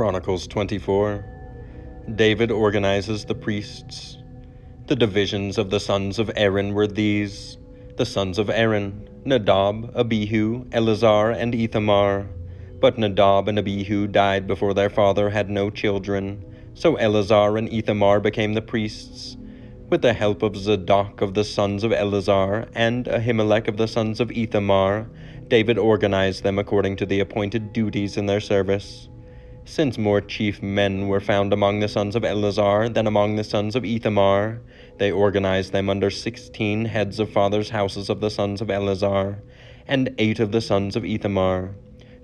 Chronicles 24. David organizes the priests. The divisions of the sons of Aaron were these the sons of Aaron Nadab, Abihu, Eleazar, and Ithamar. But Nadab and Abihu died before their father had no children, so Eleazar and Ithamar became the priests. With the help of Zadok of the sons of Eleazar and Ahimelech of the sons of Ithamar, David organized them according to the appointed duties in their service. Since more chief men were found among the sons of Eleazar than among the sons of Ithamar, they organized them under sixteen heads of fathers' houses of the sons of Eleazar, and eight of the sons of Ithamar.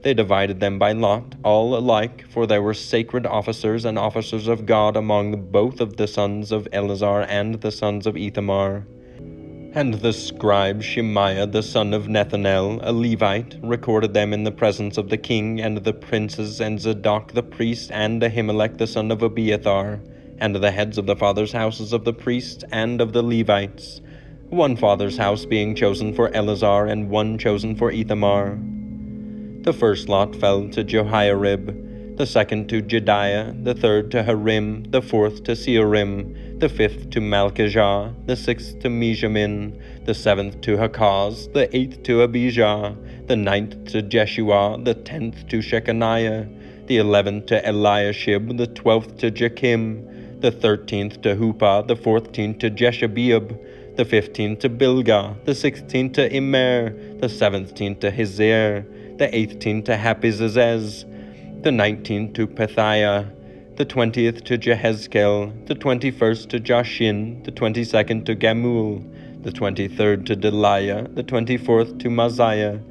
They divided them by lot, all alike, for there were sacred officers and officers of God among both of the sons of Eleazar and the sons of Ithamar. And the scribe Shemaiah the son of Nethanel, a Levite, recorded them in the presence of the king and the princes, and Zadok the priest, and Ahimelech the son of Abiathar, and the heads of the fathers' houses of the priests and of the Levites, one father's house being chosen for Eleazar, and one chosen for Ithamar. The first lot fell to Jehoiarib, the second to Jedaiah, the third to Harim, the fourth to Seorim, the fifth to Malchijah, the sixth to Mijamin, the seventh to Hakkoz, the eighth to Abijah, the ninth to Jeshua, the tenth to Shecaniah, the eleventh to Eliashib, the twelfth to Jakim, the thirteenth to Huppah, the fourteenth to Jeshebeab, the fifteenth to Bilgah, the sixteenth to Immer, the seventeenth to Hezir, the eighteenth to Happizzez, the nineteenth to Pethahiah, the twentieth to Jehezkel, the twenty-first to Jashin, the twenty-second to Gamul, the twenty-third to Delaiah, the twenty-fourth to Maaziah.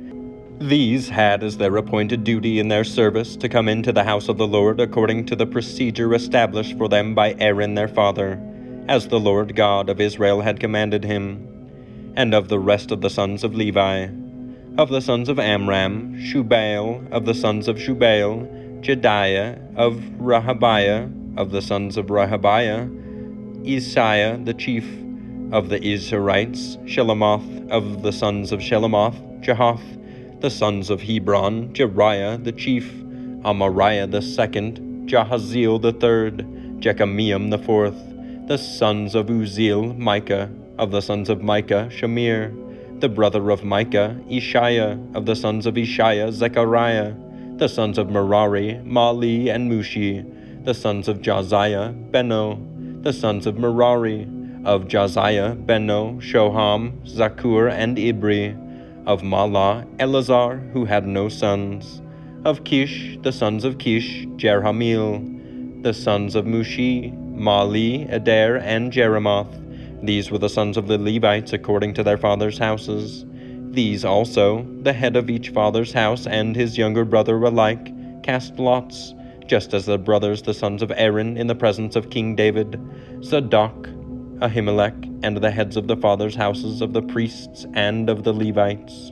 These had as their appointed duty in their service to come into the house of the Lord according to the procedure established for them by Aaron their father, as the Lord God of Israel had commanded him. And of the rest of the sons of Levi, of the sons of Amram, Shebuel, of the sons of Shebuel, Jehdeiah of Rehabiah, of the sons of Rehabiah, Isaiah the chief of the Izharites, Shelomoth of the sons of Shelomoth, Jahath, the sons of Hebron, Jeriah the chief, Amariah the second, Jahaziel the third, Jekameam the fourth, the sons of Uzziel, Micah, of the sons of Micah, Shamir, the brother of Micah, Isshiah, of the sons of Isshiah, Zechariah, the sons of Merari, Mahli and Mushi, the sons of Jaaziah, Beno, the sons of Merari, of Jaaziah, Beno, Shoham, Zaccur, and Ibri, of Mahli, Eleazar, who had no sons, of Kish, the sons of Kish, Jerahmeel, the sons of Mushi, Mahli, Eder, and Jerimoth. These were the sons of the Levites according to their fathers' houses. These also, the head of each father's house and his younger brother alike, cast lots, just as the brothers the sons of Aaron in the presence of King David, Zadok, Ahimelech, and the heads of the fathers' houses of the priests and of the Levites.